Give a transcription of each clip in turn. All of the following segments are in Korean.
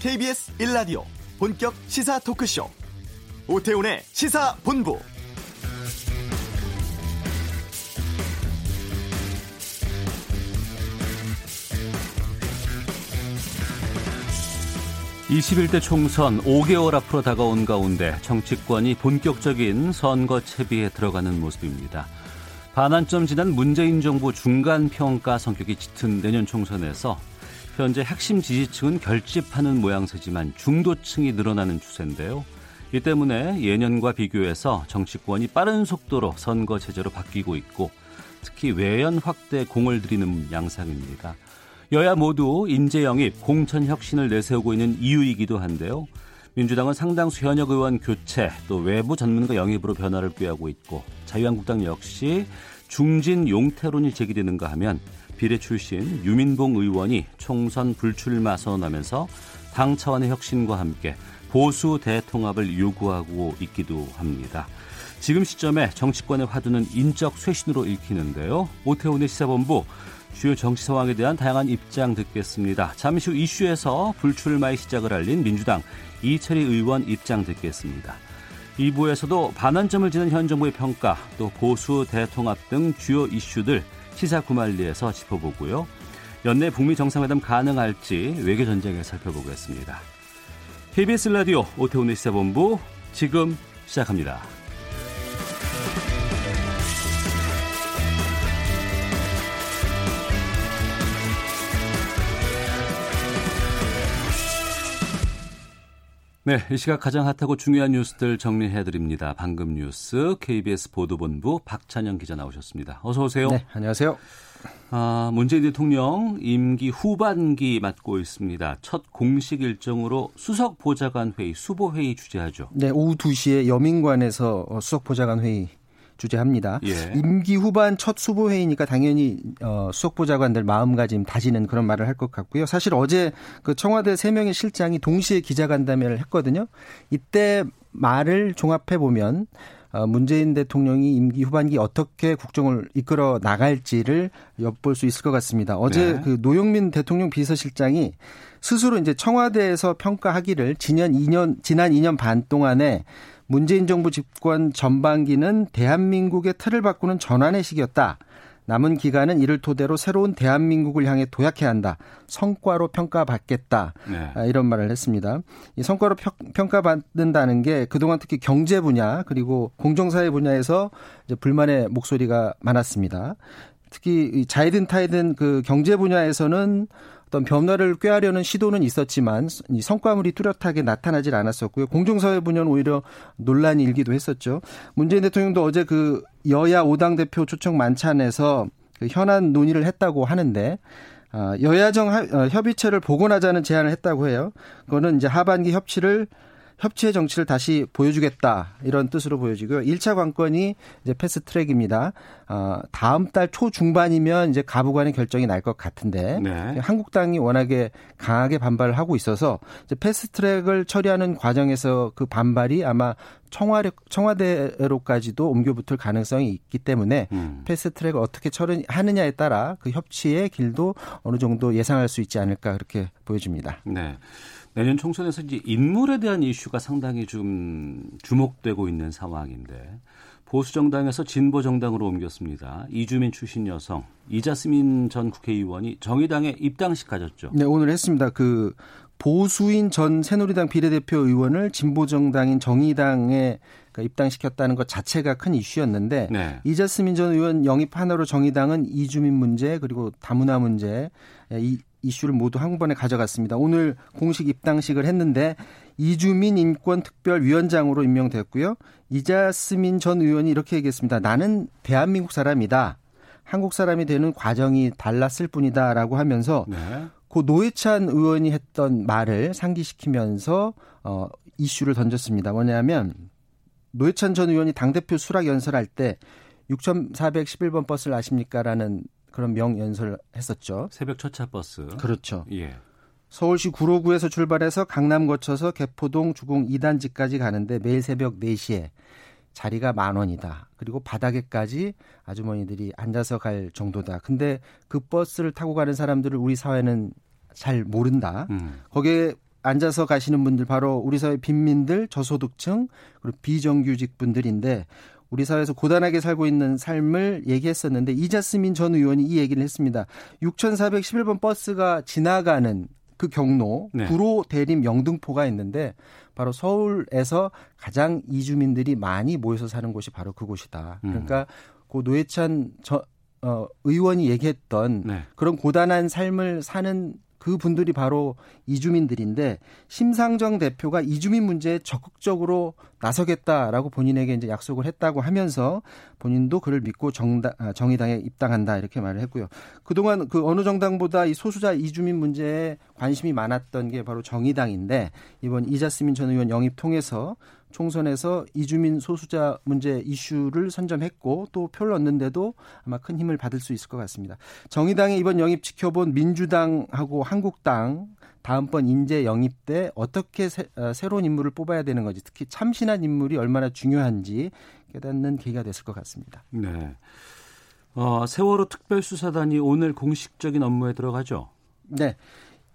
KBS 1라디오 본격 시사 토크쇼 오태훈의 시사본부 (21대) 총선 (5개월) 앞으로 다가온 가운데 정치권이 본격적인 선거 채비에 들어가는 모습입니다. 반환점 지난 문재인 정부 중간 평가 성격이 짙은 내년 총선에서 현재 핵심 지지층은 결집하는 모양새지만 중도층이 늘어나는 추세인데요. 이 때문에 예년과 비교해서 정치권이 빠른 속도로 선거 체제로 바뀌고 있고 특히 외연 확대 공을 들이는 양상입니다. 여야 모두 인재 영입, 공천 혁신을 내세우고 있는 이유이기도 한데요. 민주당은 상당수 현역 의원 교체, 또 외부 전문가 영입으로 변화를 꾀하고 있고 자유한국당 역시 중진 용태론이 제기되는가 하면 비례 출신 유민봉 의원이 총선 불출마 선언하면서 당 차원의 혁신과 함께 보수 대통합을 요구하고 있기도 합니다. 지금 시점에 정치권의 화두는 인적 쇄신으로 읽히는데요. 오태훈의 시사본부 주요 정치 상황에 대한 다양한 입장 듣겠습니다. 잠시 후 이슈에서 불출마의 시작을 알린 민주당 이철희 의원 입장 듣겠습니다. 2부에서도 반환점을 지는 현 정부의 평가, 또 보수 대통합 등 주요 이슈들 시사 구말리에서 짚어보고요. 연내 북미 정상회담 가능할지 외교 전쟁에 살펴보겠습니다. KBS 라디오 오태훈의 시사본부 지금 시작합니다. 네, 이 시각 가장 핫하고 중요한 뉴스들 정리해 드립니다. 방금 뉴스 KBS 보도본부 박찬영 기자 나오셨습니다. 어서 오세요. 네, 안녕하세요. 아, 문재인 대통령 임기 후반기 맞고 있습니다. 첫 공식 일정으로 수석 보좌관 회의, 수보 회의 주재하죠. 네, 오후 2시에 여민관에서 수석 보좌관 회의 주재합니다. 예. 임기 후반 첫 수보 회의니까 당연히 어, 수석 보좌관들 마음가짐 다지는 그런 말을 할 것 같고요. 사실 어제 그 청와대 세 명의 실장이 동시에 기자간담회를 했거든요. 이때 말을 종합해 보면 어, 문재인 대통령이 임기 후반기 어떻게 국정을 이끌어 나갈지를 엿볼 수 있을 것 같습니다. 어제 네. 그 노영민 대통령 비서실장이 스스로 이제 청와대에서 평가하기를 지난 2년 지난 2년 반 동안에 문재인 정부 집권 전반기는 대한민국의 틀을 바꾸는 전환의 시기였다. 남은 기간은 이를 토대로 새로운 대한민국을 향해 도약해야 한다. 성과로 평가받겠다. 네. 아, 이런 말을 했습니다. 이 성과로 평가받는다는 게 그동안 특히 경제 분야 그리고 공정사회 분야에서 이제 불만의 목소리가 많았습니다. 특히 자이든 타이든 그 경제 분야에서는 어떤 변화를 꾀하려는 시도는 있었지만 이 성과물이 뚜렷하게 나타나질 않았었고요. 공정사회 분야는 오히려 논란이 일기도 했었죠. 문재인 대통령도 어제 그 여야 5당 대표 초청 만찬에서 그 현안 논의를 했다고 하는데 아, 여야정 어, 협의체를 복원하자는 제안을 했다고 해요. 그거는 이제 하반기 협치를 협치의 정치를 다시 보여주겠다 이런 뜻으로 보여지고요. 1차 관건이 이제 패스 트랙입니다. 어, 다음 달 초중반이면 이제 가부간의 결정이 날 것 같은데 네. 한국당이 워낙에 강하게 반발을 하고 있어서 이제 패스 트랙을 처리하는 과정에서 그 반발이 아마 청와대, 청와대로까지도 옮겨붙을 가능성이 있기 때문에 음. 패스 트랙을 어떻게 처리하느냐에 따라 그 협치의 길도 어느 정도 예상할 수 있지 않을까 그렇게 보여집니다. 네. 내년 총선에서 이제 인물에 대한 이슈가 상당히 좀 주목되고 있는 상황인데 보수 정당에서 진보 정당으로 옮겼습니다. 이주민 출신 여성 이자스민 전 국회의원이 정의당에 입당식 가졌죠. 네, 오늘 했습니다. 그 보수인 전 새누리당 비례대표 의원을 진보 정당인 정의당에 그러니까 입당시켰다는 것 자체가 큰 이슈였는데 네. 이자스민 전 의원 영입 하나로 정의당은 이주민 문제 그리고 다문화 문제 이 이슈를 모두 한 번에 가져갔습니다. 오늘 공식 입당식을 했는데 이주민 인권특별위원장으로 임명됐고요. 이자스민 전 의원이 이렇게 얘기했습니다. 나는 대한민국 사람이다. 한국 사람이 되는 과정이 달랐을 뿐이다라고 하면서 네. 고 노회찬 의원이 했던 말을 상기시키면서 어 이슈를 던졌습니다. 뭐냐면 노회찬 전 의원이 당대표 수락 연설할 때 6411번 버스를 아십니까라는 그런 명연설을 했었죠. 새벽 첫차 버스. 그렇죠. 예. 서울시 구로구에서 출발해서 강남 거쳐서 개포동 주공 2단지까지 가는데 매일 새벽 4시에 자리가 만 원이다. 그리고 바닥에까지 아주머니들이 앉아서 갈 정도다. 근데 그 버스를 타고 가는 사람들을 우리 사회는 잘 모른다. 음. 거기에 앉아서 가시는 분들 바로 우리 사회 빈민들, 저소득층, 그리고 비정규직 분들인데 우리 사회에서 고단하게 살고 있는 삶을 얘기했었는데 이자스민 전 의원이 이 얘기를 했습니다. 6411번 버스가 지나가는 그 경로 네. 구로 대림 영등포가 있는데 바로 서울에서 가장 이주민들이 많이 모여서 사는 곳이 바로 그곳이다. 음. 그러니까 고 노회찬 저, 어, 의원이 얘기했던 네. 그런 고단한 삶을 사는 그 분들이 바로 이주민들인데 심상정 대표가 이주민 문제에 적극적으로 나서겠다라고 본인에게 이제 약속을 했다고 하면서 본인도 그를 믿고 정당, 아, 정의당에 입당한다 이렇게 말을 했고요. 그동안 그 어느 정당보다 이 소수자 이주민 문제에 관심이 많았던 게 바로 정의당인데 이번 이자스민 전 의원 영입 통해서 총선에서 이주민 소수자 문제 이슈를 선점했고 또 표를 얻는데도 아마 큰 힘을 받을 수 있을 것 같습니다. 정의당의 이번 영입 지켜본 민주당하고 한국당 다음번 인재 영입 때 어떻게 새, 어, 새로운 인물을 뽑아야 되는 건지 특히 참신한 인물이 얼마나 중요한지 깨닫는 계기가 됐을 것 같습니다. 네. 어, 세월호 특별수사단이 오늘 공식적인 업무에 들어가죠? 네.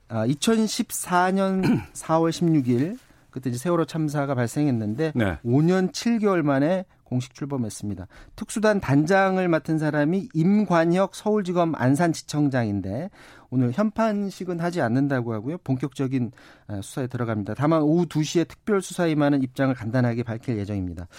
아, 2014년 4월 16일 그때 이제 세월호 참사가 발생했는데 네. 5년 7개월 만에 공식 출범했습니다. 특수단 단장을 맡은 사람이 임관혁 서울지검 안산지청장인데 오늘 현판식은 하지 않는다고 하고요. 본격적인 아, 수사에 들어갑니다. 다만 오후 2시에 특별수사임하는 입장을 간단하게 밝힐 예정입니다.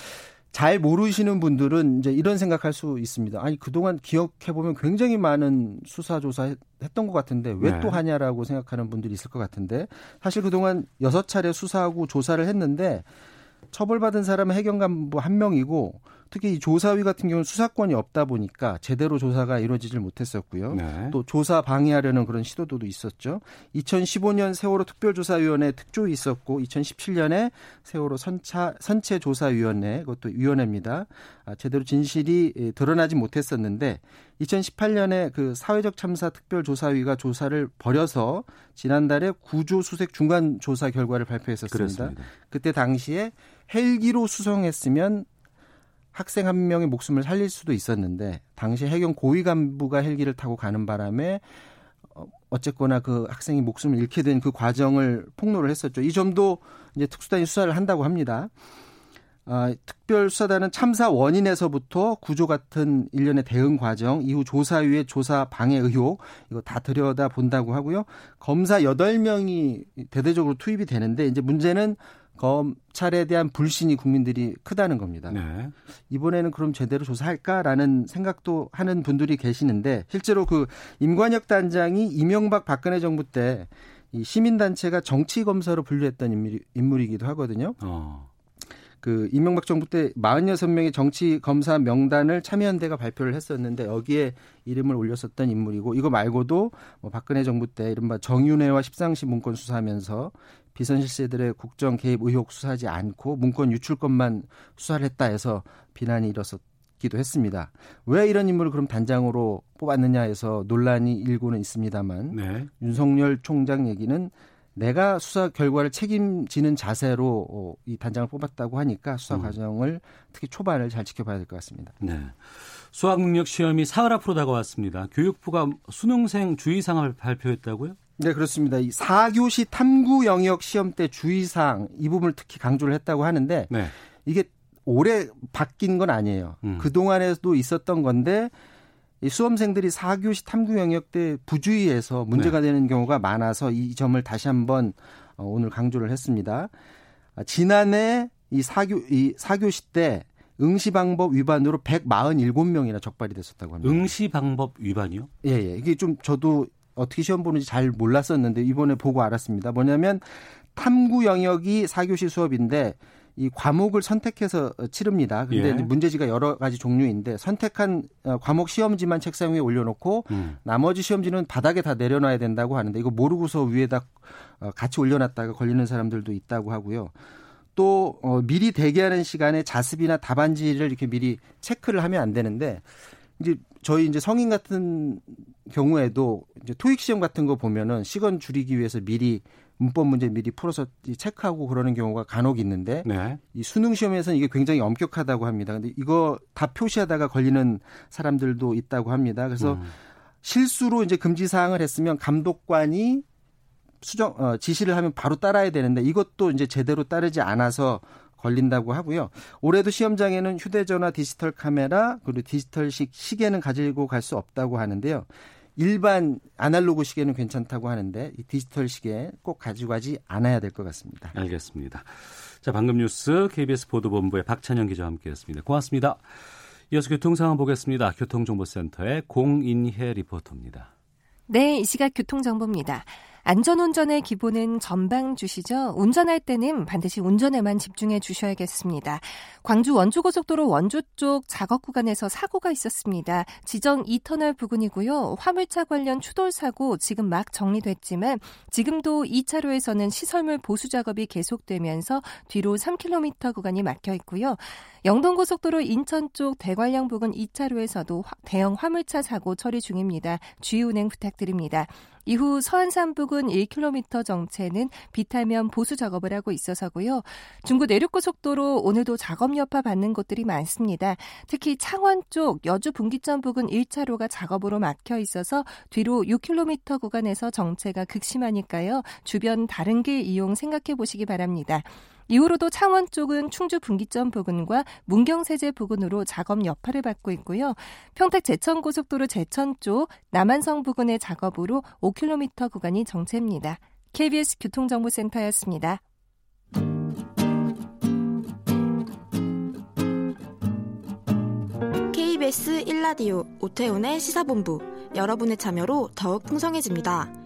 잘 모르시는 분들은 이제 이런 생각할 수 있습니다. 아니 그동안 기억해 보면 굉장히 많은 수사 조사 했던 것 같은데 왜또 네. 하냐라고 생각하는 분들이 있을 것 같은데 사실 그동안 여섯 차례 수사하고 조사를 했는데 처벌받은 사람은 해경 간부 한 명이고 특히 이 조사위 같은 경우는 수사권이 없다 보니까 제대로 조사가 이루어지질 못했었고요. 네. 또 조사 방해하려는 그런 시도도 있었죠. 2015년 세월호 특별조사위원회 특조위 있었고 2017년에 세월호 선차, 선체조사위원회 그것도 위원회입니다. 아, 제대로 진실이 예, 드러나지 못했었는데 2018년에 그 사회적 참사 특별조사위가 조사를 벌여서 지난달에 구조 수색 중간 조사 결과를 발표했었습니다. 그렇습니다. 그때 당시에 헬기로 수송했으면 학생 한 명의 목숨을 살릴 수도 있었는데 당시 해경 고위 간부가 헬기를 타고 가는 바람에 어, 어쨌거나 그 학생이 목숨을 잃게 된 그 과정을 폭로를 했었죠. 이 점도 이제 특수단이 수사를 한다고 합니다. 아, 특별수사단은 참사 원인에서부터 구조 같은 일련의 대응 과정, 이후 조사위의 조사 방해 의혹, 이거 다 들여다 본다고 하고요. 검사 8명이 대대적으로 투입이 되는데, 이제 문제는 검찰에 대한 불신이 국민들이 크다는 겁니다. 네. 이번에는 그럼 제대로 조사할까라는 생각도 하는 분들이 계시는데 실제로 그 임관혁 단장이 이명박 박근혜 정부 때 이 시민단체가 정치 검사로 분류했던 인물이, 인물이기도 하거든요. 어. 그 이명박 정부 때 46명의 정치 검사 명단을 참여연대가 발표를 했었는데 여기에 이름을 올렸었던 인물이고 이거 말고도 뭐 박근혜 정부 때 이른바 정윤회와 십상시 문건 수사하면서 비선실세들의 국정 개입 의혹 수사하지 않고 문건 유출건만 수사를 했다 해서 비난이 일었었기도 했습니다. 왜 이런 인물을 그럼 단장으로 뽑았느냐 해서 논란이 일고는 있습니다만 네. 윤석열 총장 얘기는 내가 수사 결과를 책임지는 자세로 어, 이 단장을 뽑았다고 하니까 수사 음. 과정을 특히 초반을 잘 지켜봐야 될 것 같습니다. 네. 수학 능력 시험이 사흘 앞으로 다가왔습니다. 교육부가 수능생 주의사항을 발표했다고요? 네, 그렇습니다. 이 4교시 탐구 영역 시험 때 주의사항 이 부분을 특히 강조를 했다고 하는데 네. 이게 올해 바뀐 건 아니에요. 음. 그동안에도 있었던 건데 이 수험생들이 4교시 탐구 영역 때 부주의해서 문제가 네. 되는 경우가 많아서 이 점을 다시 한번 어, 오늘 강조를 했습니다. 아, 지난해 이 4교 이 4교시 때 응시 방법 위반으로 147명이나 적발이 됐었다고 합니다. 응시 방법 위반이요? 예, 예. 이게 좀 저도 어떻게 시험 보는지 잘 몰랐었는데 이번에 보고 알았습니다. 뭐냐면 탐구 영역이 4교시 수업인데 이 과목을 선택해서 치릅니다. 근데 예. 문제지가 여러 가지 종류인데 선택한 어, 과목 시험지만 책상 위에 올려놓고 음. 나머지 시험지는 바닥에 다 내려놔야 된다고 하는데 이거 모르고서 위에다 어, 같이 올려놨다가 걸리는 사람들도 있다고 하고요. 또 어, 미리 대기하는 시간에 자습이나 답안지를 이렇게 미리 체크를 하면 안 되는데 이제 저희 이제 성인 같은 경우에도 이제 토익 시험 같은 거 보면은 시간 줄이기 위해서 미리 문법 문제 미리 풀어서 체크하고 그러는 경우가 간혹 있는데 네. 이 수능 시험에서는 이게 굉장히 엄격하다고 합니다. 근데 이거 다 표시하다가 걸리는 사람들도 있다고 합니다. 그래서 음. 실수로 이제 금지 사항을 했으면 감독관이 수정 어, 지시를 하면 바로 따라야 되는데 이것도 이제 제대로 따르지 않아서 걸린다고 하고요. 올해도 시험장에는 휴대전화 디지털 카메라 그리고 디지털식 시계는 가지고 갈 수 없다고 하는데요. 일반 아날로그 시계는 괜찮다고 하는데 이 디지털 시계 꼭 가지고 가지 않아야 될 것 같습니다. 알겠습니다. 자, 방금 뉴스 KBS 보도본부의 박찬영 기자와 함께했습니다. 고맙습니다. 이어서 교통 상황 보겠습니다. 교통정보센터의 공인혜 리포터입니다. 네, 이 시각 교통정보입니다. 안전운전의 기본은 전방 주시죠. 운전할 때는 반드시 운전에만 집중해 주셔야겠습니다. 광주 원주고속도로 원주 쪽 작업 구간에서 사고가 있었습니다. 지정 2터널 부근이고요. 화물차 관련 추돌 사고 지금 막 정리됐지만 지금도 2차로에서는 시설물 보수 작업이 계속되면서 뒤로 3km 구간이 막혀 있고요. 영동고속도로 인천 쪽 대관령 부근 2차로에서도 대형 화물차 사고 처리 중입니다. 주의 운행 부탁드립니다. 이후 서안산 부근 1km 정체는 비탈면 보수 작업을 하고 있어서고요. 중구 내륙고속도로 오늘도 작업 여파 받는 곳들이 많습니다. 특히 창원 쪽 여주 분기점 부근 1차로가 작업으로 막혀 있어서 뒤로 6km 구간에서 정체가 극심하니까요. 주변 다른 길 이용 생각해 보시기 바랍니다. 이후로도 창원 쪽은 충주 분기점 부근과 문경세제 부근으로 작업 여파를 받고 있고요. 평택 제천고속도로 제천 쪽 남한성 부근의 작업으로 5km 구간이 정체입니다. KBS 교통정보센터였습니다. KBS 1라디오 오태훈의 시사본부 여러분의 참여로 더욱 풍성해집니다.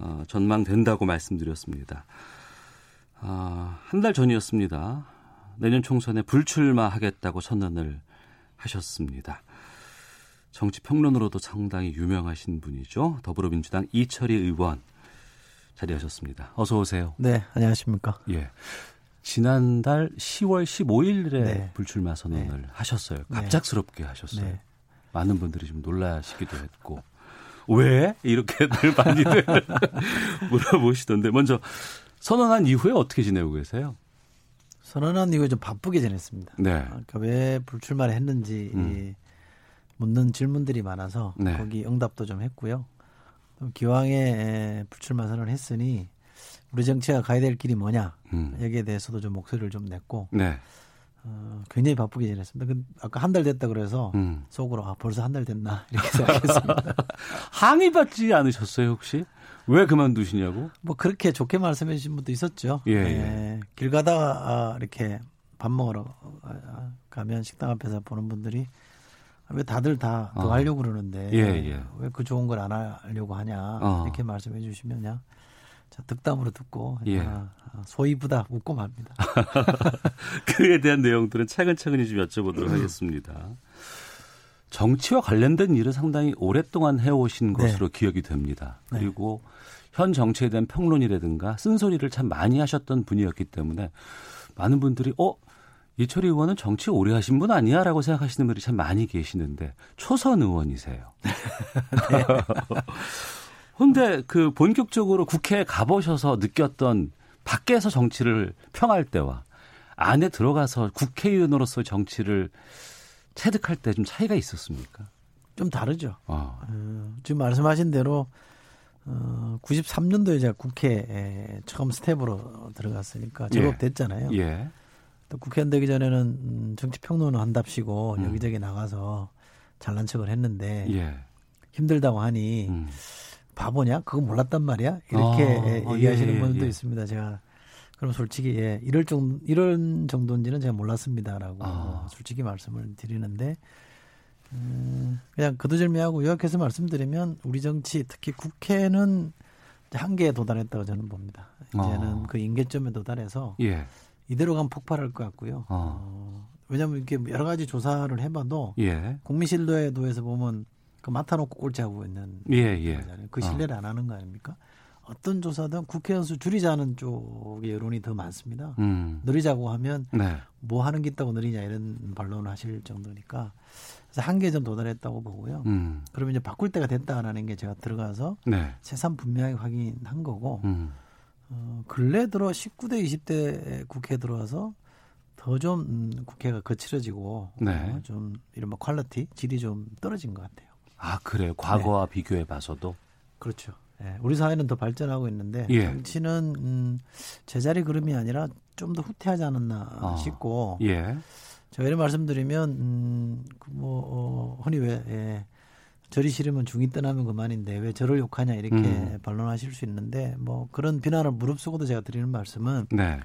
어, 전망된다고 말씀드렸습니다. 아, 한달 전이었습니다. 내년 총선에 불출마하겠다고 선언을 하셨습니다. 정치 평론으로도 상당히 유명하신 분이죠. 더불어민주당 이철희 의원 자리하셨습니다. 어서 오세요. 네, 안녕하십니까? 예. 지난달 10월 15일에 네. 불출마 선언을 네. 하셨어요. 네. 갑작스럽게 하셨어요. 네. 많은 분들이 좀 놀라시기도 했고 왜 이렇게들 많이들 물어보시던데 먼저 선언한 이후에 어떻게 지내고 계세요? 선언한 이후에 좀 바쁘게 지냈습니다. 네. 그러니까 왜 불출마를 했는지 음. 묻는 질문들이 많아서 네. 거기 응답도 좀 했고요. 기왕에 불출마 선언을 했으니 우리 정치가 가야 될 길이 뭐냐 음. 여기에 대해서도 좀 목소리를 좀 냈고 네. 어, 굉장히 바쁘게 지냈습니다. 그, 아까 한 달 됐다 그래서 음. 속으로 아 벌써 한 달 됐나 이렇게 생각했습니다. 항의 받지 않으셨어요 혹시? 왜 그만두시냐고? 뭐 그렇게 좋게 말씀해 주신 분도 있었죠. 예, 예. 예. 길 가다가 아, 이렇게 밥 먹으러 가면 식당 앞에서 보는 분들이 왜 다들 다더 어. 하려고 그러는데 예, 예. 왜그 좋은 걸 안 하려고 하냐 어. 이렇게 말씀해 주시면 그냥 자, 득담으로 듣고 예. 아, 소이부다 웃고 맙니다. 그에 대한 내용들은 차근차근히 좀 여쭤보도록 음. 하겠습니다. 정치와 관련된 일을 상당히 오랫동안 해오신 네. 것으로 기억이 됩니다. 네. 그리고 현 정치에 대한 평론이라든가 쓴소리를 참 많이 하셨던 분이었기 때문에 많은 분들이 어 이철희 의원은 정치 오래 하신 분 아니야 라고 생각하시는 분들이 참 많이 계시는데 초선 의원이세요. 네. 근데 그 본격적으로 국회에 가보셔서 느꼈던 밖에서 정치를 평할 때와 안에 들어가서 국회의원으로서 정치를 체득할 때 좀 차이가 있었습니까? 좀 다르죠. 어. 어, 지금 말씀하신 대로 어, 93년도에 제가 국회에 처음 스텝으로 들어갔으니까 예. 됐잖아요. 예. 또 국회의원 되기 전에는 음, 정치평론을 한답시고 음. 여기저기 나가서 잘난 척을 했는데 예. 힘들다고 하니 음. 바보냐? 그거 몰랐단 말이야? 이렇게 아, 얘기하시는 예, 예, 분도 예. 있습니다. 제가 그럼 솔직히 예, 이럴 정 이런 정도인지는 제가 몰랐습니다라고 아. 솔직히 말씀을 드리는데 음, 그냥 그도절미하고 요약해서 말씀드리면 우리 정치 특히 국회는 한계에 도달했다고 저는 봅니다. 이제는 아. 그 임계점에 도달해서 예. 이대로 가면 폭발할 것 같고요. 아. 어, 왜냐하면 이렇게 여러 가지 조사를 해봐도 예. 국민 신뢰도에서 보면 그 맡아놓고 꼴찌하고 있는 예, 예. 그 신뢰를 어. 안 하는 거 아닙니까? 어떤 조사든 국회의원 수 줄이자는 쪽의 여론이 더 많습니다. 음. 느리자고 하면 네. 뭐 하는 게 있다고 느리냐 이런 반론을 하실 정도니까 그래서 한계 좀 도달했다고 보고요. 음. 그러면 이제 바꿀 때가 됐다라는 게 제가 들어가서 네. 세상 분명히 확인한 거고 음. 어, 근래 들어 19대 20대 국회에 들어와서 더좀 음, 국회가 거칠어지고 네. 어, 좀 이런 뭐 quality 질이 좀 떨어진 것 같아요. 아 그래요? 과거와 네. 비교해 봐서도 그렇죠. 예, 우리 사회는 더 발전하고 있는데 예. 정치는 음, 제자리 걸음이 아니라 좀 더 후퇴하지 않았나 어. 싶고 예. 제가 이런 말씀드리면 음, 그뭐 어, 흔히 왜 예, 절이 싫으면 중이 떠나면 그만인데 왜 저를 욕하냐 이렇게 음. 반론하실 수 있는데 뭐 그런 비난을 무릅쓰고도 제가 드리는 말씀은 네.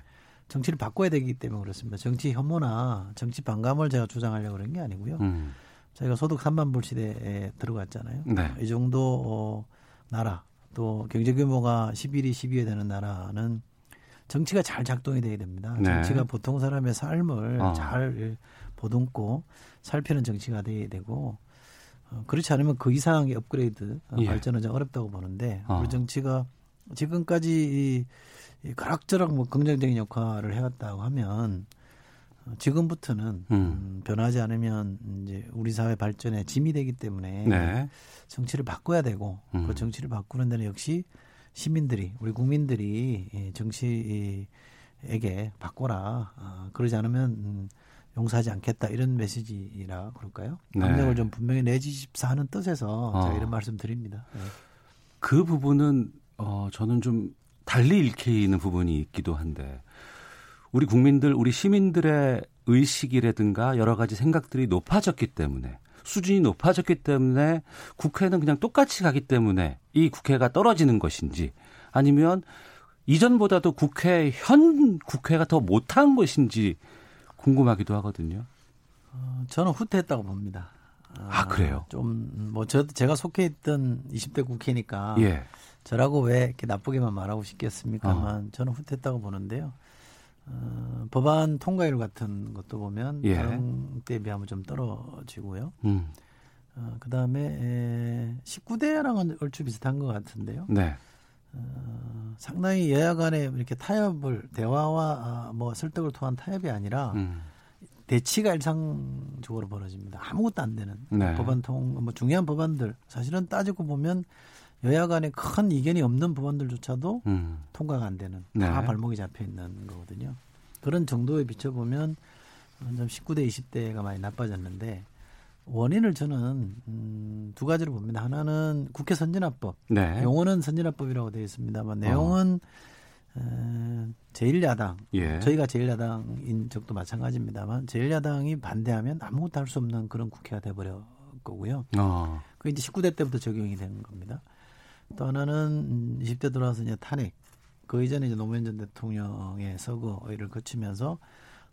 정치를 바꿔야 되기 때문에 그렇습니다. 정치 혐오나 정치 반감을 제가 주장하려고 그런 게 아니고요. 음. 저희가 소득 3만 불 시대에 들어갔잖아요. 네. 이 정도 어, 나라 또 경제 규모가 11위, 12위 되는 나라는 정치가 잘 작동이 돼야 됩니다. 네. 정치가 보통 사람의 삶을 어. 잘 보듬고 살피는 정치가 돼야 되고 어, 그렇지 않으면 그 이상의 업그레이드 어, 예. 발전은 좀 어렵다고 보는데 어. 우리 정치가 지금까지 이, 이 가락저락 뭐 긍정적인 역할을 해왔다고 하면 어, 지금부터는 음. 음, 변하지 않으면 이제 우리 사회 발전에 짐이 되기 때문에 네. 정치를 바꿔야 되고 음. 그 정치를 바꾸는 데는 역시 시민들이 우리 국민들이 정치에게 바꿔라 어, 그러지 않으면 음, 용서하지 않겠다 이런 메시지라 그럴까요? 네. 압력을 좀 분명히 내주십사 하는 뜻에서 어. 제가 이런 말씀 드립니다. 네. 그 부분은 어, 저는 좀 달리 읽히는 부분이 있기도 한데 우리 국민들, 우리 시민들의 의식이라든가 여러 가지 생각들이 높아졌기 때문에 수준이 높아졌기 때문에 국회는 그냥 똑같이 가기 때문에 이 국회가 떨어지는 것인지 아니면 이전보다도 국회 현 국회가 더 못한 것인지 궁금하기도 하거든요. 어, 저는 후퇴했다고 봅니다. 아, 그래요? 좀, 뭐, 저, 제가 속해 있던 20대 국회니까. 예. 저라고 왜 이렇게 나쁘게만 말하고 싶겠습니까만 어. 저는 후퇴했다고 보는데요. 어, 법안 통과율 같은 것도 보면 예. 다른 때에 비하면 좀 떨어지고요. 음. 어, 그 다음에 19대랑은 얼추 비슷한 것 같은데요. 네. 어, 상당히 여야 간에 이렇게 타협을 대화와 아, 뭐 설득을 통한 타협이 아니라 음. 대치가 일상적으로 벌어집니다. 아무것도 안 되는 네. 법안 통, 뭐 중요한 법안들 사실은 따지고 보면 여야 간에 큰 이견이 없는 법안들조차도 음. 통과가 안 되는 네. 다 발목이 잡혀 있는 거거든요. 그런 정도에 비춰보면 좀 19대, 20대가 많이 나빠졌는데 원인을 저는 음, 두 가지로 봅니다. 하나는 국회 선진화법. 네. 용어는 선진화법이라고 되어 있습니다만 내용은 어. 어, 제1야당, 예. 저희가 제1야당인 적도 마찬가지입니다만 제1야당이 반대하면 아무것도 할 수 없는 그런 국회가 돼버려 거고요. 어. 그 이제 19대 때부터 적용이 되는 겁니다. 또 하나는 20대 들어와서 이제 탄핵. 그 이전에 이제 노무현 전 대통령의 서거를 거치면서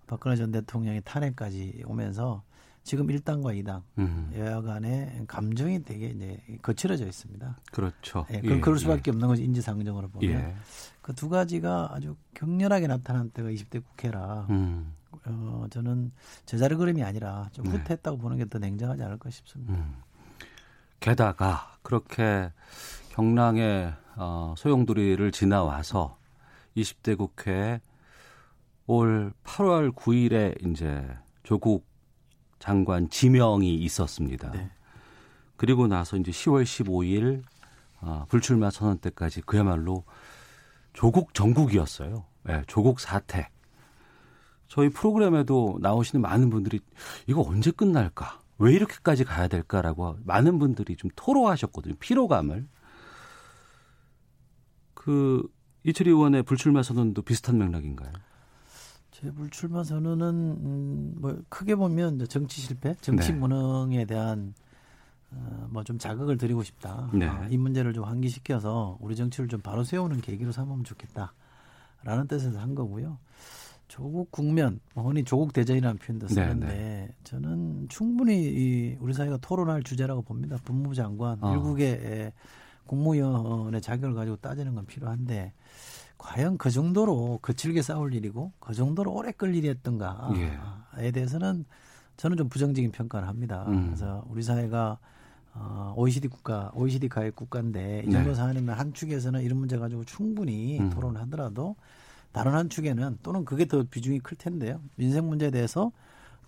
박근혜 전 대통령의 탄핵까지 오면서 지금 1당과 2당 음. 여야 간의 감정이 되게 이제 거칠어져 있습니다. 그렇죠. 예, 그, 예, 그럴 수밖에 예. 없는 것이 인지상정으로 보면 예. 그두 가지가 아주 격렬하게 나타난 때가 20대 국회라 음. 어, 저는 제자리 걸음이 아니라 좀 네. 후퇴했다고 네. 보는 게 더 냉정하지 않을까 싶습니다. 음. 게다가 그렇게 경랑의 어, 소용돌이를 지나와서 20대 국회 올 8월 9일에 이제 조국 장관 지명이 있었습니다. 네. 그리고 나서 이제 10월 15일 어, 불출마 선언 때까지 그야말로 조국 정국이었어요. 네, 조국 사태. 저희 프로그램에도 나오시는 많은 분들이 이거 언제 끝날까? 왜 이렇게까지 가야 될까라고 많은 분들이 좀 토로하셨거든요. 피로감을. 그 이철희 의원의 불출마 선언도 비슷한 맥락인가요? 제 불출마 선언은 음, 뭐 크게 보면 정치 실패, 정치 네. 무능에 대한 어, 뭐 좀 자극을 드리고 싶다. 네. 어, 이 문제를 좀 환기시켜서 우리 정치를 좀 바로 세우는 계기로 삼으면 좋겠다라는 뜻에서 한 거고요. 조국 국면, 뭐 흔히 조국 대전이라는 표현도 네, 쓰는데 네. 저는 충분히 이 우리 사회가 토론할 주제라고 봅니다. 법무부 장관 어. 일국의 국무위원의 자격을 가지고 따지는 건 필요한데 과연 그 정도로 거칠게 싸울 일이고 그 정도로 오래 끌 일이었던가에 예. 대해서는 저는 좀 부정적인 평가를 합니다. 음. 그래서 우리 사회가 어, OECD 국가, OECD 가입 국가인데 이 정도 네. 사안이면 한 축에서는 이런 문제 가지고 충분히 음. 토론을 하더라도 다른 한 축에는 또는 그게 더 비중이 클 텐데요. 민생 문제에 대해서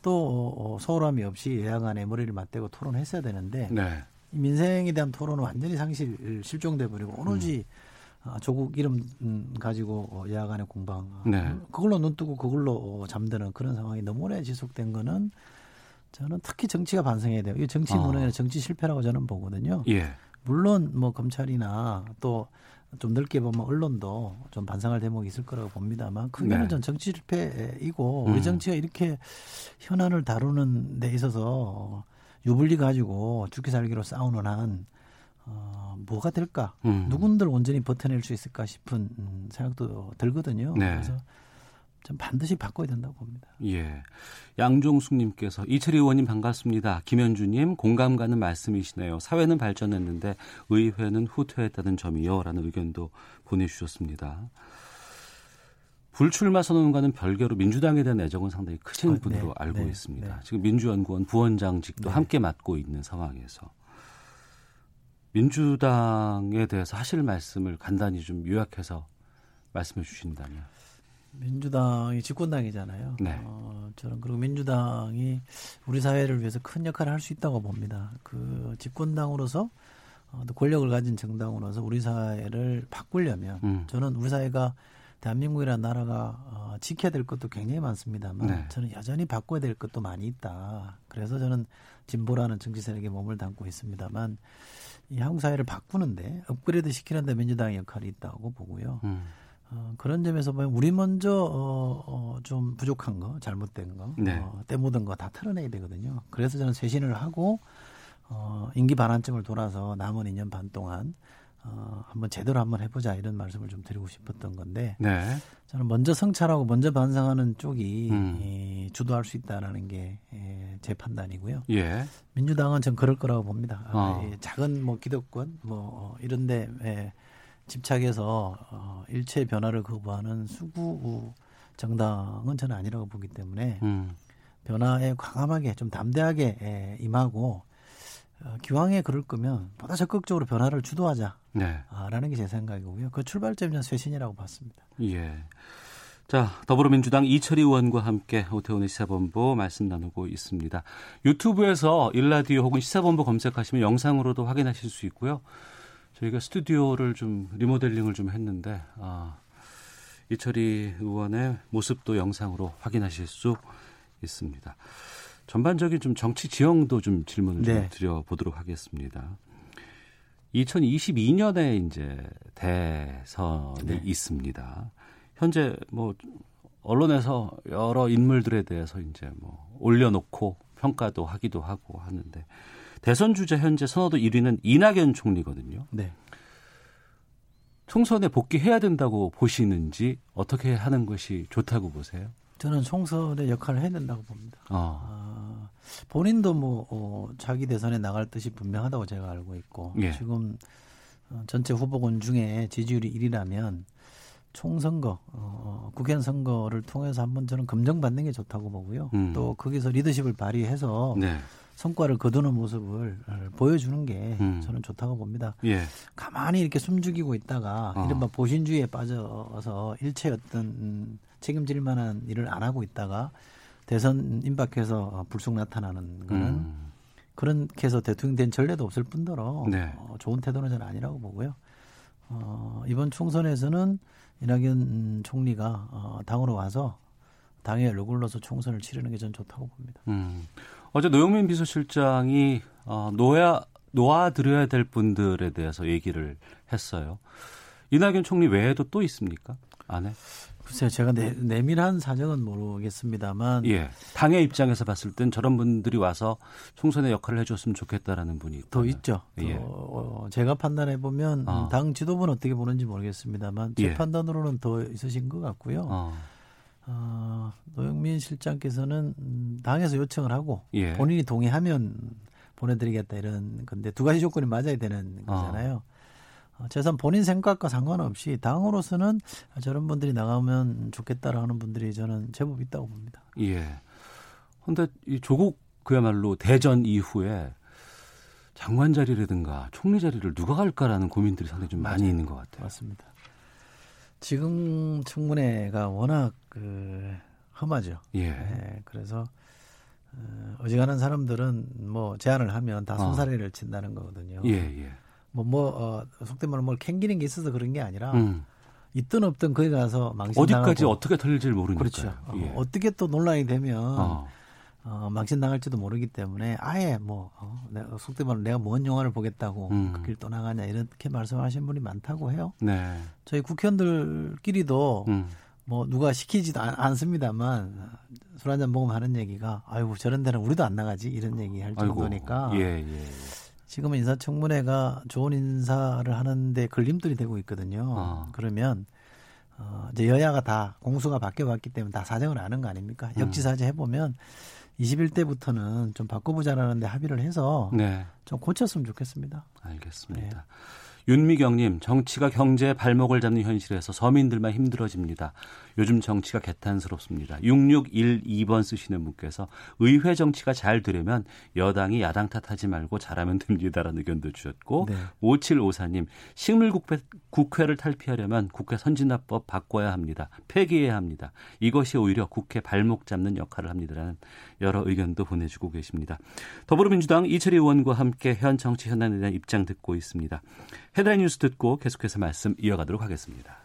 또 어, 소홀함이 없이 예약 안에 머리를 맞대고 토론했어야 되는데 네. 민생에 대한 토론은 완전히 상실 실종돼 버리고 오로지 음. 아, 조국 이름 음, 가지고 예약안에 공방 네. 그걸로 눈 뜨고 그걸로 잠드는 그런 상황이 너무 오래 지속된 거는 저는 특히 정치가 반성해야 돼요. 이 정치 문화의 어. 정치 실패라고 저는 보거든요. 예. 물론 뭐 검찰이나 또 좀 넓게 보면 언론도 좀 반성할 대목이 있을 거라고 봅니다만 크게는 네. 전 정치 실패이고 우리 음. 정치가 이렇게 현안을 다루는 데 있어서 유불리 가지고 죽기 살기로 싸우는 한 어, 뭐가 될까? 음. 누군들 온전히 버텨낼 수 있을까 싶은 음, 생각도 들거든요. 네. 그래서 좀 반드시 바꿔야 된다고 봅니다. 예. 양종숙님께서 이철희 의원님 반갑습니다. 김현주님 공감 가는 말씀이시네요. 사회는 발전했는데 의회는 후퇴했다는 점이요 라는 의견도 보내주셨습니다. 불출마 선언과는 별개로 민주당에 대한 애정은 상당히 크신 아, 분으로 네, 알고 네, 있습니다. 네. 지금 민주연구원 부원장직도 네. 함께 맡고 있는 상황에서 민주당에 대해서 하실 말씀을 간단히 좀 요약해서 말씀해 주신다면. 민주당이 집권당이잖아요. 네. 어, 저는 그리고 민주당이 우리 사회를 위해서 큰 역할을 할 수 있다고 봅니다. 그 집권당으로서 어, 권력을 가진 정당으로서 우리 사회를 바꾸려면 음. 저는 우리 사회가 대한민국이라는 나라가 어, 지켜야 될 것도 굉장히 많습니다만 네. 저는 여전히 바꿔야 될 것도 많이 있다. 그래서 저는 진보라는 정치 세력에 몸을 담고 있습니다만 이 한국 사회를 바꾸는데 업그레이드 시키는데 민주당의 역할이 있다고 보고요. 음. 어, 그런 점에서 보면 우리 먼저 어, 어, 좀 부족한 거, 잘못된 거, 네. 어, 때 묻은 거 다 털어내야 되거든요. 그래서 저는 쇄신을 하고 어, 임기 반환점을 돌아서 남은 2년 반 동안 어, 한번 제대로 한번 해보자 이런 말씀을 좀 드리고 싶었던 건데 네. 저는 먼저 성찰하고 먼저 반성하는 쪽이 음. 이, 주도할 수 있다라는 게제 예, 판단이고요. 예. 민주당은 전 그럴 거라고 봅니다. 어. 아, 작은 뭐 기득권 뭐 이런데 예, 집착해서 어, 일체 변화를 거부하는 수구 정당은 저는 아니라고 보기 때문에 음. 변화에 과감하게 좀 담대하게 예, 임하고 어, 기왕에 그럴 거면 보다 적극적으로 변화를 주도하자라는 네. 게제 생각이고요. 그 출발점이 쇄신이라고 봤습니다. 예. 자, 더불어민주당 이철희 의원과 함께 오태훈의 시사본부 말씀 나누고 있습니다. 유튜브에서 일라디오 혹은 시사본부 검색하시면 영상으로도 확인하실 수 있고요. 저희가 스튜디오를 좀 리모델링을 좀 했는데 아, 이철희 의원의 모습도 영상으로 확인하실 수 있습니다. 전반적인 좀 정치 지형도 좀 질문을 네. 좀 드려보도록 하겠습니다. 2022년에 이제 대선이 네. 있습니다. 현재 뭐 언론에서 여러 인물들에 대해서 이제 뭐 올려놓고 평가도 하기도 하고 하는데 대선 주자 현재 선호도 1위는 이낙연 총리거든요. 네. 총선에 복귀해야 된다고 보시는지 어떻게 하는 것이 좋다고 보세요? 저는 총선의 역할을 해야 된다고 봅니다. 어. 아, 본인도 뭐 어, 자기 대선에 나갈 뜻이 분명하다고 제가 알고 있고 예. 지금 어, 전체 후보군 중에 지지율이 1위라면 총선거, 어, 국회의원 선거를 통해서 한번 저는 검증받는 게 좋다고 보고요. 음. 또 거기서 리더십을 발휘해서 네. 성과를 거두는 모습을 보여주는 게 음. 저는 좋다고 봅니다. 예. 가만히 이렇게 숨죽이고 있다가 어. 이른바 보신주의에 빠져서 일체 어떤 책임질 만한 일을 안 하고 있다가 대선 임박해서 불쑥 나타나는 거는 음. 그렇게 해서 대통령 된 전례도 없을 뿐더러 네. 어, 좋은 태도는 저는 아니라고 보고요. 어, 이번 총선에서는 이낙연 총리가 어, 당으로 와서 당의 얼굴로서 총선을 치르는 게 전 좋다고 봅니다. 음. 어제 노영민 비서실장이 어, 놓아 놓아드려야 될 분들에 대해서 얘기를 했어요. 이낙연 총리 외에도 또 있습니까? 안에? 글쎄요, 제가 내, 내밀한 사정은 모르겠습니다만. 예. 당의 입장에서 봤을 땐 저런 분들이 와서 총선의 역할을 해줬으면 좋겠다라는 분이. 더 있죠. 예. 어, 제가 판단해 보면 어. 당 지도부는 어떻게 보는지 모르겠습니다만 제 예. 판단으로는 더 있으신 것 같고요. 어. 어, 노영민 실장께서는 당에서 요청을 하고 예. 본인이 동의하면 보내드리겠다 이런 건데 두 가지 조건이 맞아야 되는 거잖아요. 어. 재산 본인 생각과 상관없이 당으로서는 저런 분들이 나가면 좋겠다라는 분들이 저는 제법 있다고 봅니다. 예. 근데 이 조국 그야말로 대전 이후에 장관 자리라든가 총리 자리를 누가 갈까라는 고민들이 상당히 좀 많이 있는 것 같아요. 맞습니다. 지금 청문회가 워낙 그 험하죠. 예. 네, 그래서 어, 어지간한 사람들은 뭐 제안을 하면 다 어. 손사래를 친다는 거거든요. 예, 예. 뭐, 뭐, 어, 속된 말로 뭘 캥기는 게 있어서 그런 게 아니라, 음. 있든 없든 거기 가서 망신 어디까지 어떻게 털릴지 모르니까 그렇죠. 예. 어, 떻게 또 논란이 되면 어. 어, 망신 당할지도 모르기 때문에 아예 뭐 어, 내가 속된 말로 내가 뭔 영화를 보겠다고 음. 그길 떠나가냐 이렇게 말씀하신 분이 많다고 해요. 네. 저희 국회의원들끼리도 음. 뭐 누가 시키지도 않, 습니다만 술 한잔 먹으면 하는 얘기가 아이고 저런 데는 우리도 안 나가지 이런 얘기 할 정도니까 아이고, 예, 예. 지금은 인사청문회가 좋은 인사를 하는데 걸림돌이 되고 있거든요. 아. 그러면 어, 이제 여야가 다 공수가 바뀌어왔기 때문에 다 사정을 아는 거 아닙니까? 음. 역지사지 해보면 21대부터는 좀 바꿔보자라는데 합의를 해서 네. 좀 고쳤으면 좋겠습니다. 알겠습니다. 네. 윤미경님, 정치가 경제의 발목을 잡는 현실에서 서민들만 힘들어집니다. 요즘 정치가 개탄스럽습니다. 6612번 쓰시는 분께서 의회 정치가 잘 되려면 여당이 야당 탓하지 말고 잘하면 됩니다라는 의견도 주셨고 네. 5754님, 식물국회 국회를 탈피하려면 국회 선진화법 바꿔야 합니다. 폐기해야 합니다. 이것이 오히려 국회 발목 잡는 역할을 합니다라는 여러 의견도 보내주고 계십니다. 더불어민주당 이철희 의원과 함께 현 정치 현안에 대한 입장 듣고 있습니다. 헤드라인 뉴스 듣고 계속해서 말씀 이어가도록 하겠습니다.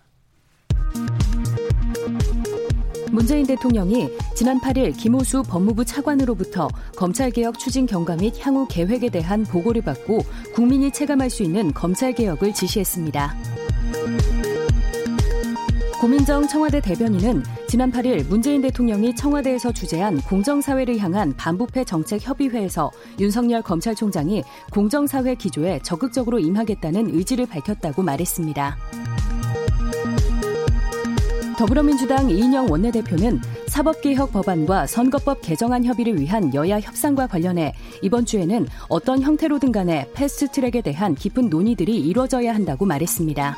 문재인 대통령이 지난 8일 김호수 법무부 차관으로부터 검찰개혁 추진 경과 및 향후 계획에 대한 보고를 받고 국민이 체감할 수 있는 검찰개혁을 지시했습니다. 고민정 청와대 대변인은 지난 8일 문재인 대통령이 청와대에서 주재한 공정사회를 향한 반부패 정책 협의회에서 윤석열 검찰총장이 공정사회 기조에 적극적으로 임하겠다는 의지를 밝혔다고 말했습니다. 더불어민주당 이인영 원내대표는 사법개혁 법안과 선거법 개정안 협의를 위한 여야 협상과 관련해 이번 주에는 어떤 형태로든 간에 패스트 트랙에 대한 깊은 논의들이 이루어져야 한다고 말했습니다.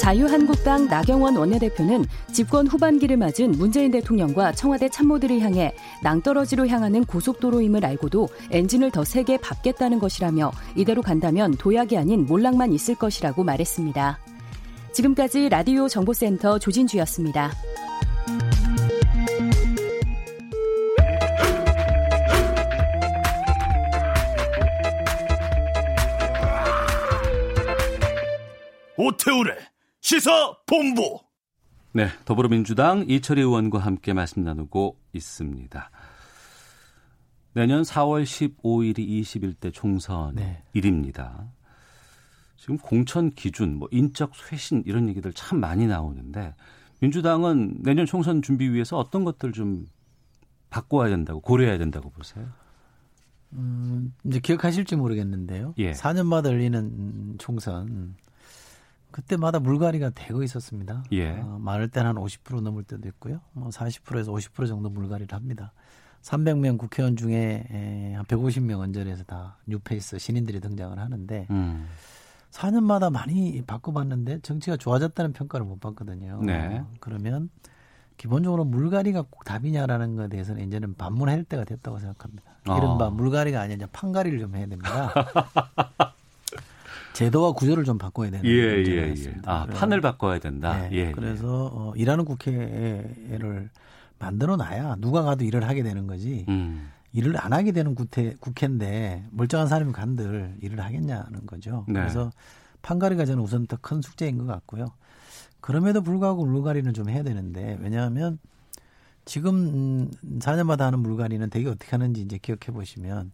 자유한국당 나경원 원내대표는 집권 후반기를 맞은 문재인 대통령과 청와대 참모들을 향해 낭떠러지로 향하는 고속도로임을 알고도 엔진을 더 세게 밟겠다는 것이라며 이대로 간다면 도약이 아닌 몰락만 있을 것이라고 말했습니다. 지금까지 라디오 정보센터 조진주였습니다. 오태우래 시사 본부. 네, 더불어민주당 이철희 의원과 함께 말씀 나누고 있습니다. 내년 4월 15일이 21대 총선 네. 일입니다. 지금 공천 기준, 뭐 인적 쇄신 이런 얘기들 참 많이 나오는데 민주당은 내년 총선 준비 위해서 어떤 것들 좀 바꿔야 된다고 고려해야 된다고 보세요? 음, 이제 기억하실지 모르겠는데요. 예. 4년마다 열리는 총선 그때마다 물갈이가 되고 있었습니다. 예. 어, 많을 때는 한 50% 넘을 때도 있고요. 뭐 40%에서 50% 정도 물갈이를 합니다. 300명 국회의원 중에 한 150명 언저리에서 다 뉴페이스 신인들이 등장을 하는데 음. 4년마다 많이 바꿔봤는데 정치가 좋아졌다는 평가를 못 받거든요. 네. 그러면 기본적으로 물갈이가 꼭 답이냐라는 것에 대해서는 이제는 반문할 때가 됐다고 생각합니다. 이른바 어. 물갈이가 아니라 판갈이를 좀 해야 됩니다. 제도와 구조를 좀 바꿔야 되는 예, 예, 예. 아, 판을 바꿔야 된다. 네, 예, 그래서 어, 일하는 국회를 만들어 놔야 누가 가도 일을 하게 되는 거지. 음. 일을 안 하게 되는 국회, 국회인데 멀쩡한 사람이 간들 일을 하겠냐는 거죠. 네. 그래서 판가리가 저는 우선 더 큰 숙제인 것 같고요. 그럼에도 불구하고 물갈이는 좀 해야 되는데 왜냐하면 지금 4년마다 하는 물갈이는 되게 어떻게 하는지 이제 기억해 보시면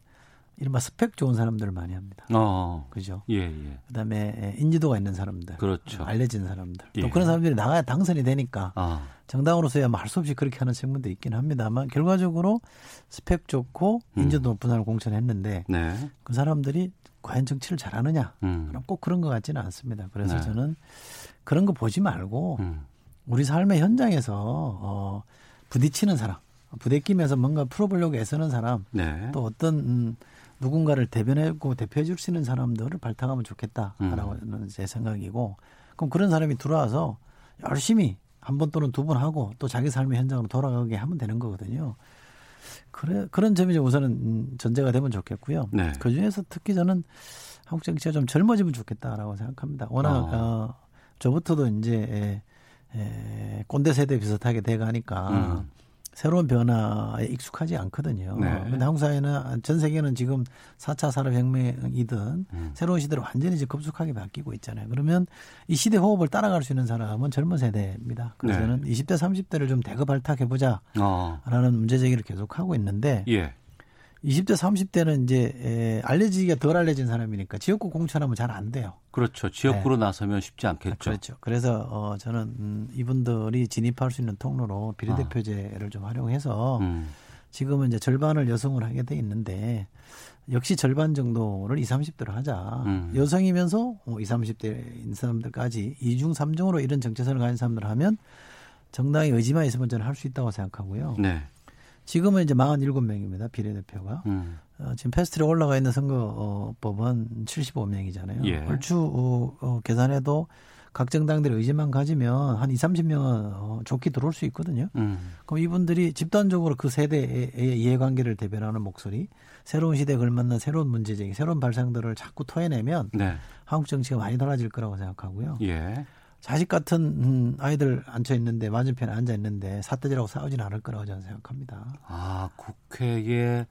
이른바 스펙 좋은 사람들을 많이 합니다. 어. 그죠? 예, 예. 그다음에 인지도가 있는 사람들. 그렇죠. 알려진 사람들. 예. 또 그런 사람들이 나가야 당선이 되니까 아. 정당으로서야 말수 없이 그렇게 하는 측면도 있긴 합니다만 결과적으로 스펙 좋고 음. 인지도 높은 사람을 공천했는데 네. 그 사람들이 과연 정치를 잘하느냐? 음. 꼭 그런 것 같지는 않습니다. 그래서 네. 저는 그런 거 보지 말고 음. 우리 삶의 현장에서 어, 부딪히는 사람, 부대끼면서 뭔가 풀어보려고 애쓰는 사람, 네. 또 어떤 음, 누군가를 대변하고 대표해 줄 수 있는 사람들을 발탁하면 좋겠다라고 음. 제 생각이고 그럼 그런 사람이 들어와서 열심히 한 번 또는 두 번 하고 또 자기 삶의 현장으로 돌아가게 하면 되는 거거든요. 그래 그런 점이 우선은 전제가 되면 좋겠고요. 네. 그 중에서 특히 저는 한국 정치가 좀 젊어지면 좋겠다라고 생각합니다. 워낙 어. 어 저부터도 이제 에, 에, 꼰대 세대 비슷하게 돼가니까 음. 새로운 변화에 익숙하지 않거든요. 네. 그런데 한국 사회는 전 세계는 지금 4차 산업혁명이든 음. 새로운 시대로 완전히 이제 급속하게 바뀌고 있잖아요. 그러면 이 시대 호흡을 따라갈 수 있는 사람은 젊은 세대입니다. 그래서 네. 저는 20대, 30대를 좀 대거 발탁해보자라는 어. 문제 제기를 계속하고 있는데 예. 20대, 30대는 이제 에, 알려지기가 덜 알려진 사람이니까 지역구 공천하면 잘 안 돼요. 그렇죠. 지역구로 네. 나서면 쉽지 않겠죠. 그렇죠. 그래서 어, 저는 음, 이분들이 진입할 수 있는 통로로 비례대표제를 아. 좀 활용해서 음. 지금은 이제 절반을 여성을 하게 돼 있는데 역시 절반 정도를 20, 30대로 하자. 음. 여성이면서 뭐 20, 30대인 사람들까지 2중, 3중으로 이런 정체성을 가진 사람들 하면 정당의 의지만 있으면 저는 할 수 있다고 생각하고요. 네. 지금은 이제 47명입니다. 비례대표가. 음. 어, 지금 패스트트랙 올라가 있는 선거법은 75명이잖아요. 예. 얼추 어, 어, 계산해도 각 정당들의 의지만 가지면 한 2, 30명은 어, 좋게 들어올 수 있거든요. 음. 그럼 이분들이 집단적으로 그 세대의 이해관계를 대변하는 목소리, 새로운 시대에 걸맞는 새로운 문제제기, 새로운 발상들을 자꾸 토해내면 네. 한국 정치가 많이 달라질 거라고 생각하고요. 예. 자식 같은 음, 아이들 앉혀 있는데 맞은편에 앉아 있는데 사태지라고 싸우지는 않을 거라고 저는 생각합니다. 아 국회에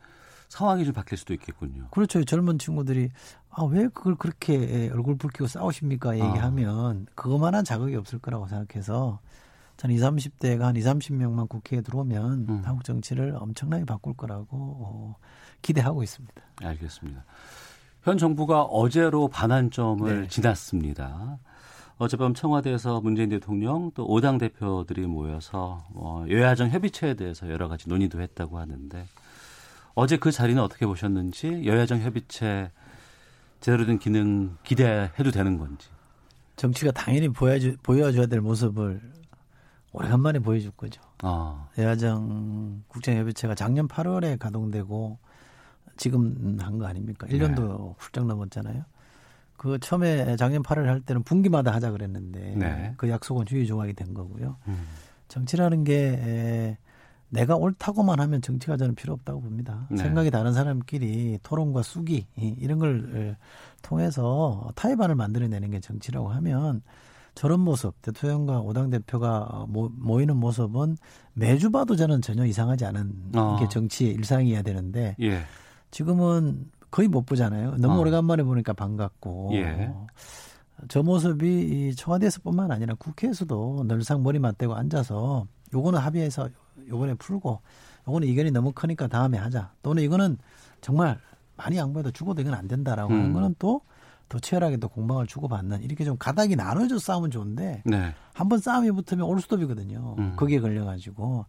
상황이 좀 바뀔 수도 있겠군요. 그렇죠. 젊은 친구들이 아 왜 그걸 그렇게 얼굴 붉히고 싸우십니까 얘기하면 아. 그것만한 자극이 없을 거라고 생각해서 저는 20, 30대가 한 20, 30명만 국회에 들어오면 음. 한국 정치를 엄청나게 바꿀 거라고 어, 기대하고 있습니다. 알겠습니다. 현 정부가 어제로 반환점을 네. 지났습니다. 어젯밤 청와대에서 문재인 대통령 또 5당 대표들이 모여서 어, 여야정 협의체에 대해서 여러 가지 논의도 했다고 하는데 어제 그 자리는 어떻게 보셨는지 여야정 협의체 제대로 된 기능 기대해도 되는 건지 정치가 당연히 보여주, 보여줘야 될 모습을 오래간만에 보여줄 거죠. 아. 여야정 국정협의체가 작년 8월에 가동되고 지금 한 거 아닙니까? 1년도 네. 훌쩍 넘었잖아요. 그 처음에 작년 8월 할 때는 분기마다 하자 그랬는데 네. 그 약속은 주의 조각이 된 거고요. 음. 정치라는 게 에, 내가 옳다고만 하면 정치가 저는 필요 없다고 봅니다. 네. 생각이 다른 사람끼리 토론과 수기 이런 걸 통해서 타협안을 만들어내는 게 정치라고 하면 저런 모습 대통령과 오당 대표가 모이는 모습은 매주 봐도 저는 전혀 이상하지 않은 어. 게 정치의 일상이어야 되는데 예. 지금은 거의 못 보잖아요. 너무 어. 오래간만에 보니까 반갑고. 예. 저 모습이 이 청와대에서뿐만 아니라 국회에서도 늘상 머리 맞대고 앉아서 요거는 합의해서 요번에 풀고 요거는 이견이 너무 크니까 다음에 하자. 또는 이거는 정말 많이 양보해도 죽어도 이건 안 된다라고 음. 하는 거는 또 더 치열하게 또 공방을 주고받는 이렇게 좀 가닥이 나눠져 싸우면 좋은데 네. 한번 싸움이 붙으면 올스톱이거든요. 음. 거기에 걸려가지고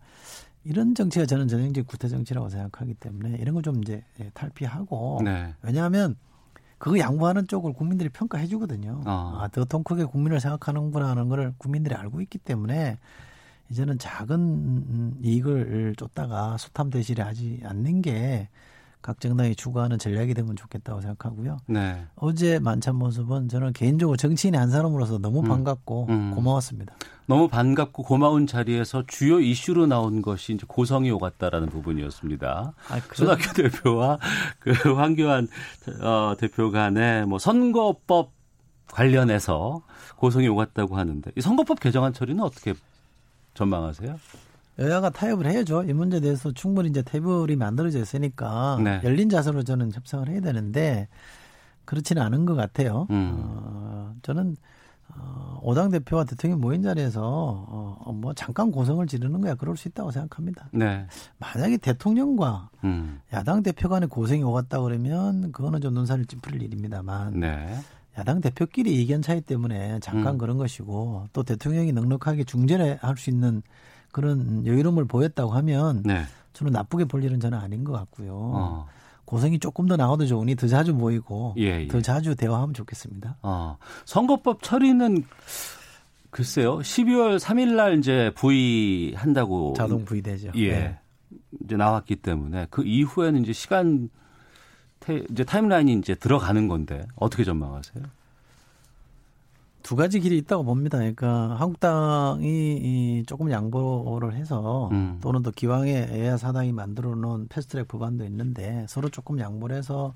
이런 정치가 저는 전형적 구태 정치라고 생각하기 때문에 이런 걸좀 이제 예, 탈피하고 네. 왜냐하면 그거 양보하는 쪽을 국민들이 평가해 주거든요. 어. 아, 더 통크게 국민을 생각하는구나 하는 걸 국민들이 알고 있기 때문에 이제는 작은 이익을 쫓다가 소탐 대실에 하지 않는 게 각 정당이 추구하는 전략이 되면 좋겠다고 생각하고요. 네. 어제 만찬 모습은 저는 개인적으로 정치인의 한 사람으로서 너무 음. 반갑고 음. 고마웠습니다. 너무 반갑고 고마운 자리에서 주요 이슈로 나온 것이 이제 고성이 오갔다라는 부분이었습니다. 아, 손학규 대표와 그 황교안 어, 대표 간의 뭐 선거법 관련해서 고성이 오갔다고 하는데 이 선거법 개정안 처리는 어떻게 전망하세요? 여야가 타협을 해야죠. 이 문제에 대해서 충분히 이제 테이블이 만들어져 있으니까 네. 열린 자세로 저는 협상을 해야 되는데 그렇지는 않은 것 같아요. 음. 어, 저는 어, 오당 대표와 대통령 모인 자리에서 어, 뭐 잠깐 고성을 지르는 거야 그럴 수 있다고 생각합니다. 네. 만약에 대통령과 음. 야당 대표 간에 고성이 오갔다 그러면 그거는 좀 눈살을 찌푸릴 일입니다만 네. 야당 대표끼리 의견 차이 때문에 잠깐 음. 그런 것이고 또 대통령이 넉넉하게 중재할 수 있는 그런 여유로움을 보였다고 하면 네. 저는 나쁘게 볼 일은 저는 아닌 것 같고요. 어. 고성이 조금 더 나와도 좋으니 더 자주 모이고 예, 예. 더 자주 대화하면 좋겠습니다. 어. 선거법 처리는 글쎄요. 12월 3일 날 이제 부의한다고 자동 부의되죠. 예. 네. 이제 나왔기 때문에 그 이후에는 이제 시간 이제 타임라인이 이제 들어가는 건데 어떻게 전망하세요? 두 가지 길이 있다고 봅니다. 그러니까 한국당이 조금 양보를 해서 음. 또는 또 기왕에 에야 사당이 만들어 놓은 패스트트랙 법안도 있는데 서로 조금 양보를 해서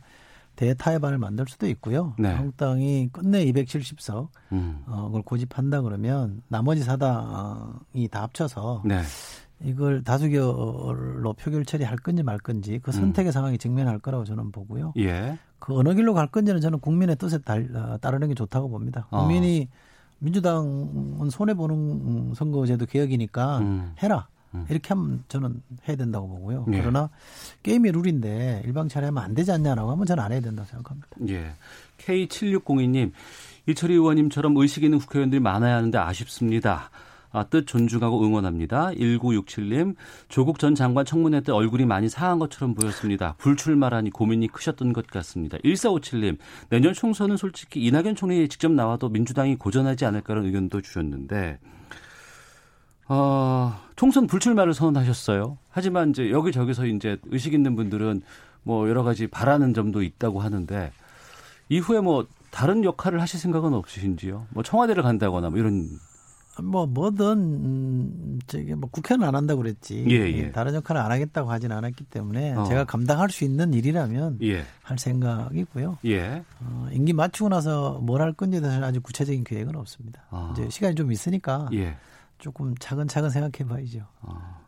대타협안을 만들 수도 있고요. 네. 한국당이 끝내 270석 음. 어, 그걸 고집한다 그러면 나머지 사당이 다 합쳐서 네. 이걸 다수결로 표결 처리할 건지 말 건지 그 선택의 음. 상황에 직면할 거라고 저는 보고요. 예. 그 어느 길로 갈 건지는 저는 국민의 뜻에 어, 따르는 게 좋다고 봅니다. 어. 국민이 어. 민주당은 손해 보는 선거제도 개혁이니까 음. 해라. 음. 이렇게 하면 저는 해야 된다고 보고요. 예. 그러나 게임이 룰인데 일방 처리하면 안 되지 않냐라고 하면 저는 안 해야 된다고 생각합니다. 예. K7602님, 이철희 의원님처럼 의식 있는 국회의원들이 많아야 하는데 아쉽습니다. 아, 뜻 존중하고 응원합니다. 1967님, 조국 전 장관 청문회 때 얼굴이 많이 상한 것처럼 보였습니다. 불출마라니 고민이 크셨던 것 같습니다. 1457님, 내년 총선은 솔직히 이낙연 총리 직접 나와도 민주당이 고전하지 않을까라는 의견도 주셨는데, 어, 총선 불출마를 선언하셨어요. 하지만 이제 여기저기서 이제 의식 있는 분들은 뭐 여러 가지 바라는 점도 있다고 하는데, 이후에 뭐 다른 역할을 하실 생각은 없으신지요? 뭐 청와대를 간다거나 뭐 이런 뭐 뭐든 음, 저기 뭐 국회는 안 한다고 그랬지. 예, 예. 다른 역할을 안 하겠다고 하진 않았기 때문에 어. 제가 감당할 수 있는 일이라면 예. 할 생각이고요. 예. 어, 임기 맞추고 나서 뭘 할 건지에 대해서 아주 구체적인 계획은 없습니다. 아. 이제 시간이 좀 있으니까 예. 조금 차근차근 생각해 봐야죠. 아.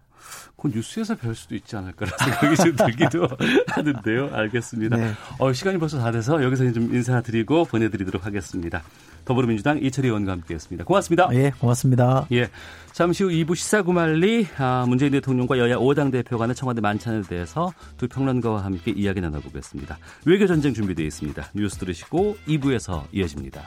그 뉴스에서 별 수도 있지 않을까라는 생각이 좀 들기도 하는데요. 알겠습니다. 네. 어, 시간이 벌써 다 돼서 여기서 좀 인사드리고 보내드리도록 하겠습니다. 더불어민주당 이철희 의원과 함께했습니다. 고맙습니다. 예, 고맙습니다. 예, 잠시 후 2부 시사구말리 아, 문재인 대통령과 여야 5당 대표 간의 청와대 만찬에 대해서 두 평론가와 함께 이야기 나눠보겠습니다. 외교전쟁 준비되어 있습니다. 뉴스 들으시고 2부에서 이어집니다.